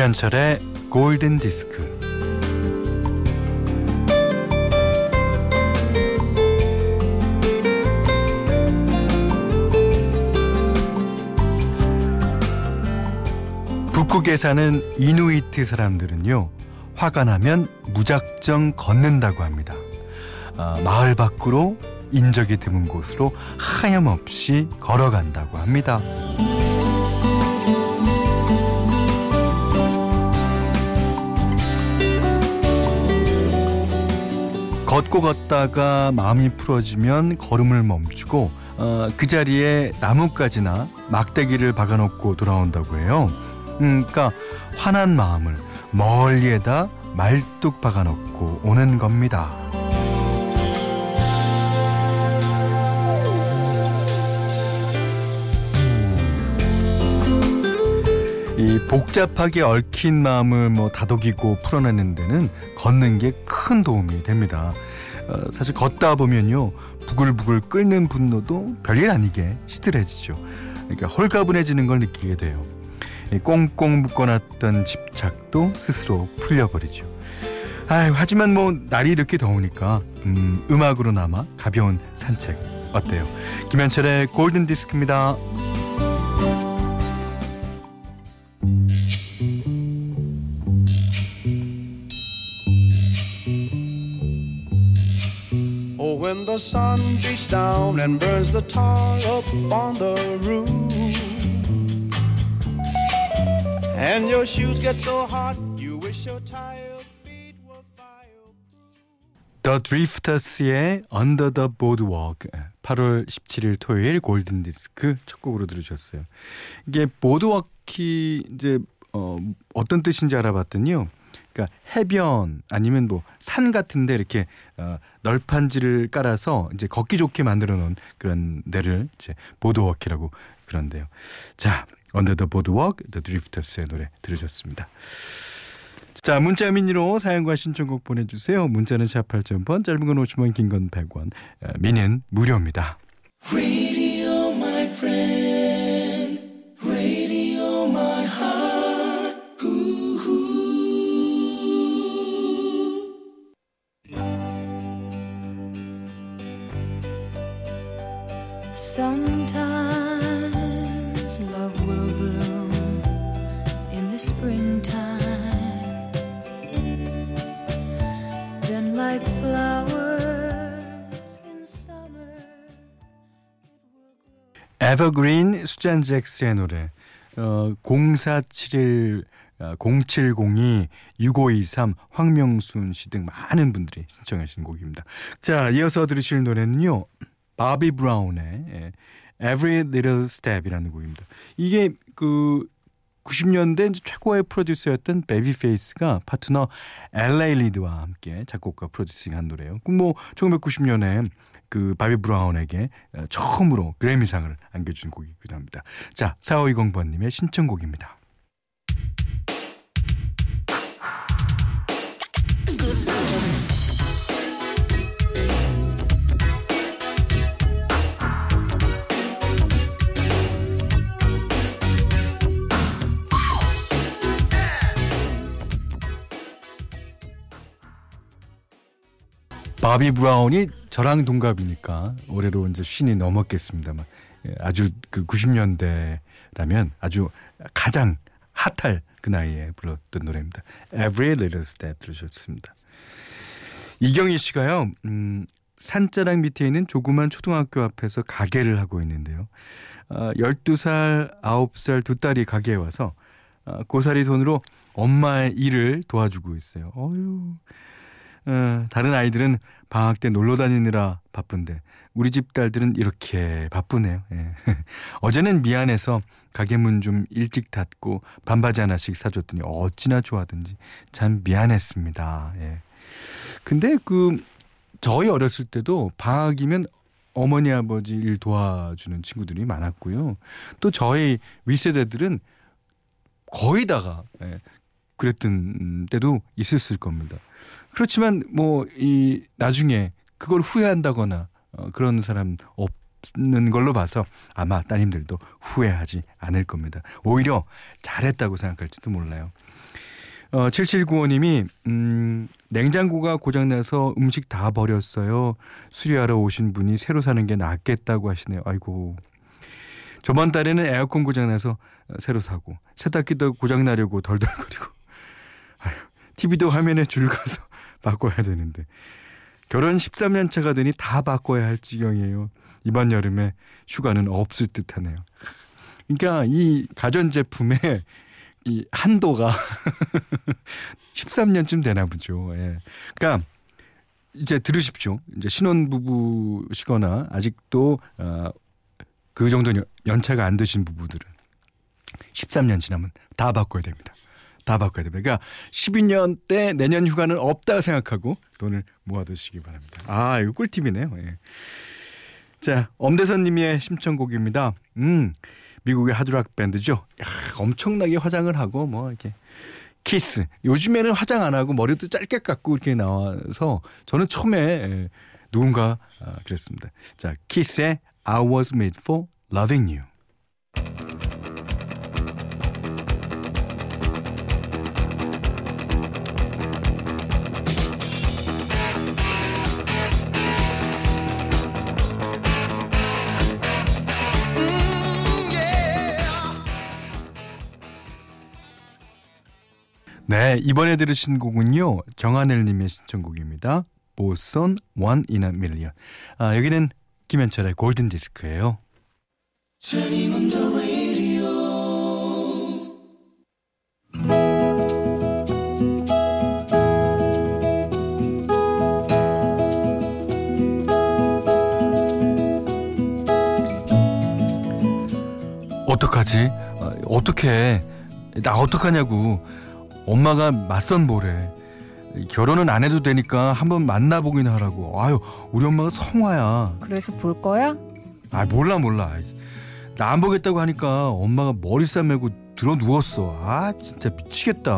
김현철의 골든 디스크. 북극에 사는 이누이트 사람들은요, 화가 나면 무작정 걷는다고 합니다. 아, 마을 밖으로 인적이 드문 곳으로 하염없이 걸어간다고 합니다. 걷고 걷다가 마음이 풀어지면 걸음을 멈추고 어, 그 자리에 나뭇가지나 막대기를 박아놓고 돌아온다고 해요. 음, 그러니까 화난 마음을 멀리에다 말뚝 박아놓고 오는 겁니다. 이 복잡하게 얽힌 마음을 뭐 다독이고 풀어내는 데는 걷는 게 큰 도움이 됩니다. 어, 사실 걷다 보면요 부글부글 끓는 분노도 별일 아니게 시들해지죠. 그러니까 홀가분해지는 걸 느끼게 돼요. 꽁꽁 묶어놨던 집착도 스스로 풀려버리죠. 아유, 하지만 뭐 날이 이렇게 더우니까 음, 음악으로나마 가벼운 산책 어때요? 김현철의 골든 디스크입니다. When the sun beats down and burns the tar up on the roof, and your shoes get so hot, you wish your tired feet were fireproof. The Drifters의 Under the Boardwalk 8월 17일 토요일 골든 디스크 첫 곡으로 들으셨어요. 이게 보드워키 이제 어, 어떤 뜻인지 알아봤더니요. 그러니까 해변 아니면 뭐 산 같은데 이렇게 어, 널판지를 깔아서 이제 걷기 좋게 만들어 놓은 그런 데를 이제 보드워키라고 그런데요. 자, the Boardwalk, The Drifters의 노래 들으셨습니다. 자, 문자 미니로 사연과 신청곡 보내주세요. 문자는 샵 8000번, 짧은 건 50원, 긴 건 100원, 어, 미니는 무료입니다. Evergreen 수잔 잭스의 노래 어, 0471 어, 070이 6523 황명순 씨 등 많은 분들이 신청하신 곡입니다. 자, 이어서 들으실 노래는요. 바비 브라운의 예, Every Little Step이라는 곡입니다. 이게 그 90년대 최고의 프로듀서였던 베이비페이스가 파트너 LA 리드와 함께 작곡과 프로듀싱한 노래예요. 뭐 1990년에 그 바비 브라운에게 어, 처음으로 그래미상을 안겨준 곡이기도 합니다. 자, 4520번님의 신청곡입니다. 바비 브라운이 저랑 동갑이니까 올해로 이제 쉰이 넘었겠습니다만 예, 아주 그 90년대라면 아주 가장 핫할 그 나이에 불렀던 노래입니다. Every Little Step 들으셨습니다. 이경희 씨가요. 음, 산자락 밑에 있는 조그만 초등학교 앞에서 가게를 하고 있는데요. 어, 12살, 9살 두 딸이 가게에 와서 어, 고사리 손으로 엄마의 일을 도와주고 있어요. 어휴. 어, 다른 아이들은 방학 때 놀러 다니느라 바쁜데 우리 집 딸들은 이렇게 바쁘네요. 예. 어제는 미안해서 가게 문 좀 일찍 닫고 반바지 하나씩 사줬더니 어찌나 좋아하든지 참 미안했습니다. 예. 근데 그 저희 어렸을 때도 방학이면 어머니 아버지 일 도와주는 친구들이 많았고요. 또 저희 윗세대들은 거의 다가 예, 그랬던 때도 있었을 겁니다. 그렇지만 뭐 이 나중에 그걸 후회한다거나 어, 그런 사람 없는 걸로 봐서 아마 따님들도 후회하지 않을 겁니다. 오히려 잘했다고 생각할지도 몰라요. 어, 7795님이 음, 냉장고가 고장나서 음식 다 버렸어요. 수리하러 오신 분이 새로 사는 게 낫겠다고 하시네요. 아이고. 저번 달에는 에어컨 고장나서 어, 새로 사고 세탁기도 고장나려고 덜덜거리고 아휴, TV도 화면에 줄 가서 바꿔야 되는데 결혼 13년 차가 되니 다 바꿔야 할 지경이에요. 이번 여름에 휴가는 없을 듯하네요. 그러니까 이 가전 제품의 이 한도가 13년쯤 되나 보죠. 예. 그러니까 이제 들으십시오. 이제 신혼 부부시거나 아직도 어, 그 정도 연- 연차가 안 되신 부부들은 13년 지나면 다 바꿔야 됩니다. 다 바꿔야 됩니다. 그러니까 12년 때 내년 휴가는 없다 생각하고 돈을 모아두시기 바랍니다. 아, 이거 꿀팁이네요. 예. 자, 엄대선님의 신청곡입니다. 음, 미국의 하드락 밴드죠. 야, 엄청나게 화장을 하고 뭐 이렇게 키스. 요즘에는 화장 안 하고 머리도 짧게 깎고 이렇게 나와서 저는 처음에 예, 누군가 아, 그랬습니다. 자, 키스의 I was made for loving you. 네, 이번에 들으신 곡은요. 정한엘 님의 신청곡입니다. 보선 One in a Million. 아, 여기는 김현철의 골든 디스크예요. 어떡하지? 아, 어떻게 나 어떡하냐고 엄마가 맞선 보래 결혼은 안 해도 되니까 한번 만나보긴 하라고 아유 우리 엄마가 성화야 그래서 볼 거야? 아 몰라 몰라 나 안 보겠다고 하니까 엄마가 머리 싸매고 들어 누웠어 아 진짜 미치겠다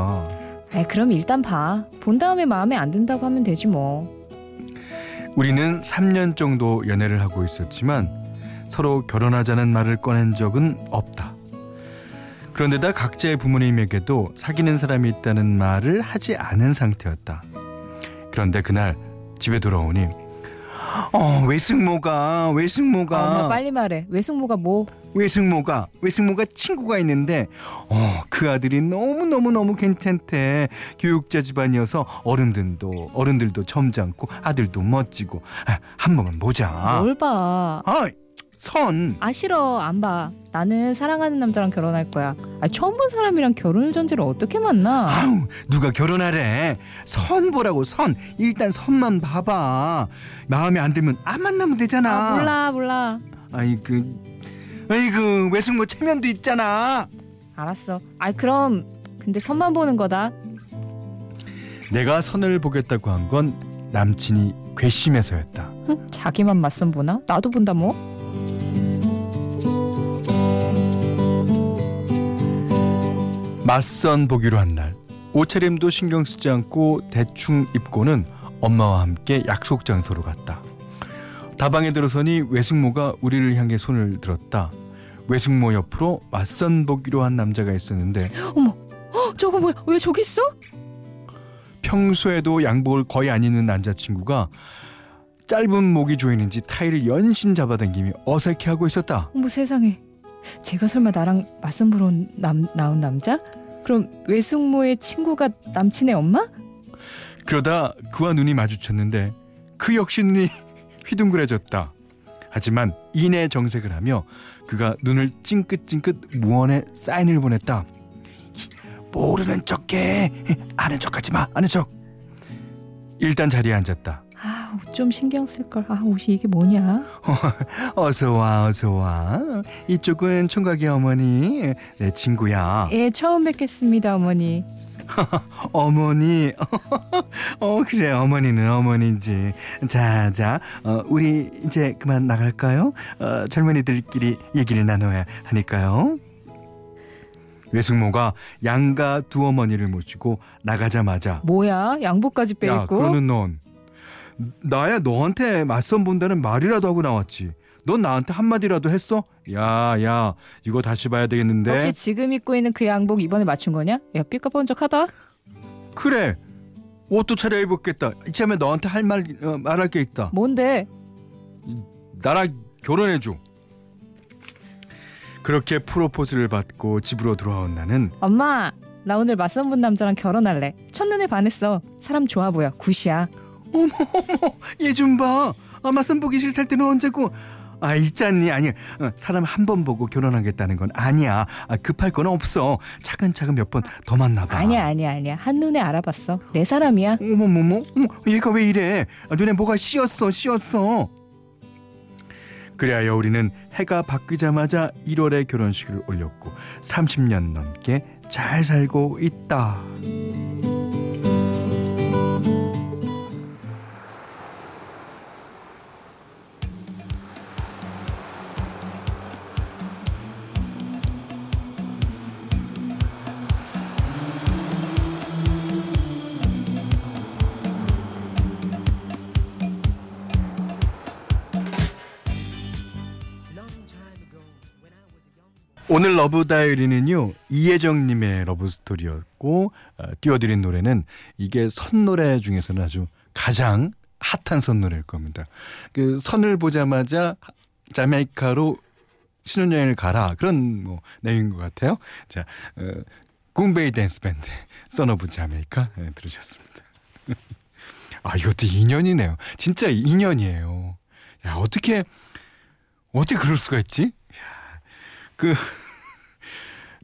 아 그럼 일단 봐. 본 다음에 마음에 안 든다고 하면 되지 뭐. 우리는 3년 정도 연애를 하고 있었지만 서로 결혼하자는 말을 꺼낸 적은 없다. 그런데다 각자의 부모님에게도 사귀는 사람이 있다는 말을 하지 않은 상태였다. 그런데 그날 집에 돌아오니 어 외숙모가 외숙모가 아, 엄마 빨리 말해. 외숙모가 뭐? 외숙모가 외숙모가 친구가 있는데 어 그 아들이 너무 너무 너무 괜찮대 교육자 집안이어서 어른들도 어른들도 점잖고 아들도 멋지고 아, 한 번만 보자 뭘 봐. 아 선 아 싫어 안 봐. 나는 사랑하는 남자랑 결혼할 거야. 아 처음 본 사람이랑 결혼을 전제로 어떻게 만나? 아우 누가 결혼하래 선 보라고 선 일단 선만 봐봐 마음에 안 들면 안 만나면 되잖아 아 몰라 몰라. 아이 그 아이 그 외숙모 체면도 있잖아 알았어. 아 그럼 근데 선만 보는 거다. 내가 선을 보겠다고 한 건 남친이 괘씸해서였다. 응? 자기만 맞선 보나? 나도 본다 뭐. 맞선 보기로 한 날, 옷차림도 신경 쓰지 않고 대충 입고는 엄마와 함께 약속 장소로 갔다. 다방에 들어서니 외숙모가 우리를 향해 손을 들었다. 외숙모 옆으로 맞선 보기로 한 남자가 있었는데 헉, 저거 뭐야? 왜 저기 있어? 평소에도 양복을 거의 안 입는 남자친구가 짧은 목이 조이는지 타이를 연신 잡아당기며 어색해하고 있었다. 어머 세상에. 제가 설마 나랑 맞선 보러 온 남, 나온 남자? 그럼 외숙모의 친구가 남친의 엄마? 그러다 그와 눈이 마주쳤는데 그 역시 눈이 휘둥그레졌다. 하지만 이내 정색을 하며 그가 눈을 찡긋찡긋 무언에 사인을 보냈다. 모르는 척해. 아는 척하지 마. 아는 척. 일단 자리에 앉았다. 아, 옷 좀 신경 쓸 걸. 아, 옷이 이게 뭐냐? 어서 와, 어서 와. 이쪽은 총각의 어머니, 내 친구야. 예, 처음 뵙겠습니다, 어머니. 어머니. 어, 그래, 어머니는 어머니지. 자, 자, 어, 우리 이제 그만 나갈까요? 어, 젊은이들끼리 얘기를 나눠야 하니까요. 외숙모가 양가 두 어머니를 모시고 나가자마자 뭐야? 양복까지 빼 야, 입고? 그러는 넌 나야 너한테 맞선 본다는 말이라도 하고 나왔지. 넌 나한테 한마디라도 했어? 야, 야, 이거 다시 봐야 되겠는데. 혹시 지금 입고 있는 그 양복 이번에 맞춘 거냐? 야, 삐까뻔쩍하다. 그래 옷도 차려입었겠다 이참에 너한테 할말 어, 말할 게 있다 뭔데? 나랑 결혼해 줘 그렇게 프로포즈를 받고 집으로 돌아온 나는 엄마, 나 오늘 맞선 본 남자랑 결혼할래. 첫눈에 반했어. 사람 좋아 보여. 굿이야. 얘 좀 봐. 아, 맞선 보기 싫다 때는 언제고. 아, 있잖니. 아니, 어, 사람 한 번 보고 결혼하겠다는 건 아니야. 아, 급할 건 없어. 차근차근 몇 번 더 만나봐. 아니야, 아니야, 아니야. 한눈에 알아봤어. 내 사람이야. 어머머머, 어머, 얘가 왜 이래? 아, 눈에 뭐가 씌었어, 씌었어. 그래야 우리는 해가 바뀌자마자 1월에 결혼식을 올렸고 30년 넘게 잘 살고 있다. 오늘 Love Diary는요 이혜정님의 love story였고 어, 띄워드린 노래는 이게 선 노래 중에서는 아주 가장 핫한 선 노래일 겁니다. 그 선을 보자마자 자메이카로 신혼여행을 가라 그런 뭐 내용인 것 같아요. 자, 어, 굼베이 댄스 밴드 Sun of Jamaica 네, 들으셨습니다. 아 이것도 인연이네요. 진짜 인연이에요. 야 어떻게 어떻게 그럴 수가 있지? 그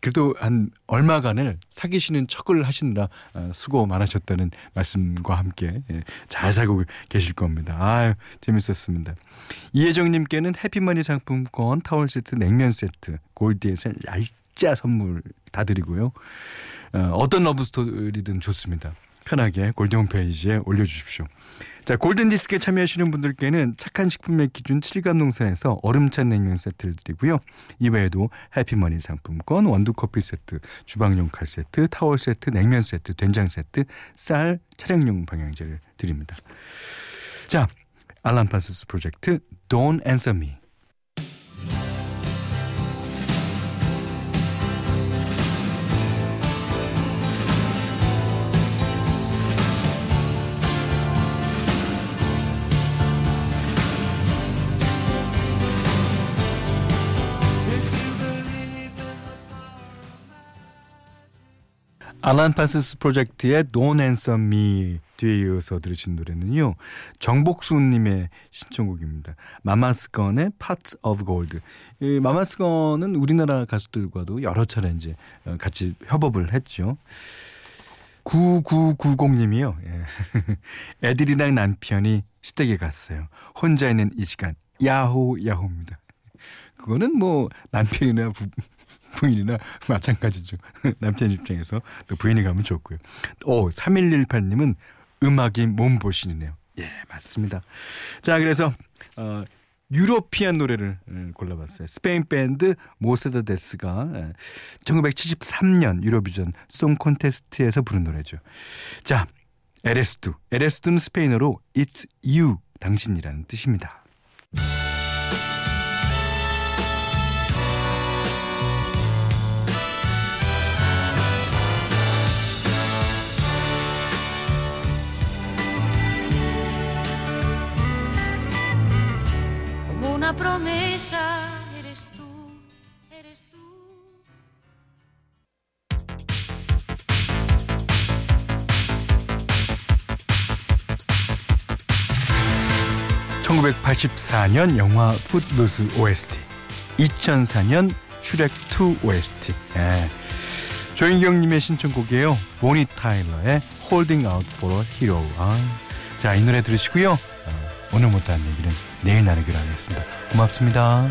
그래도 한 얼마간을 사귀시는 척을 하시느라 어, 수고 많으셨다는 말씀과 함께 예, 잘 살고 계실 겁니다. 아유 재밌었습니다. 이혜정님께는 해피머니 상품권, 타월 세트, 냉면 세트, 골디에서 알짜 선물 다 드리고요. 어, 어떤 러브 스토리든 좋습니다. 편하게 골디 홈페이지에 올려주십시오. 자, 골든디스크에 참여하시는 분들께는 착한 식품의 기준 7간 농산에서 얼음찬 냉면 세트를 드리고요. 이외에도 해피머니 상품권, 원두커피 세트, 주방용 칼 세트, 타월 세트, 냉면 세트, 된장 세트, 쌀, 차량용 방향제를 드립니다. 자, 알람 판스스 프로젝트 Don't Answer Me. 알란 파스스 프로젝트의 Don't Answer Me 뒤에 이어서 들으신 노래는요. 정복수님의 신청곡입니다. 마마스건의 Part of Gold. 이 마마스건은 우리나라 가수들과도 여러 차례 이제 어, 같이 협업을 했죠. 9990님이요. 예. 애들이랑 남편이 시댁에 갔어요. 혼자 있는 이 시간 야호 야호입니다. 그거는 뭐 남편이나 부, 부인이나 마찬가지죠. 남편 입장에서 또 부인이 가면 좋고요. 오, 3118님은 음악이 몸보신이네요. 예, 맞습니다. 자, 그래서 어 European 노래를 음, 골라봤어요. 스페인 밴드 모세다데스가 1973년 유로비전 송 콘테스트에서 부른 노래죠. 자, Eres tú. Eres tú는 스페인어로 It's you, 당신이라는 뜻입니다. Una promesa eres tú, eres tú. 1984년 영화 풋루스 OST, 2004년 슈렉 2 OST. 예. 조인경님의 신청곡이에요. 보니 타일러의 Holding Out for a Hero. 아, 자, 이 노래 들으시고요. 어, 오늘 못한 얘기는 내일 나누기로 하겠습니다. 고맙습니다.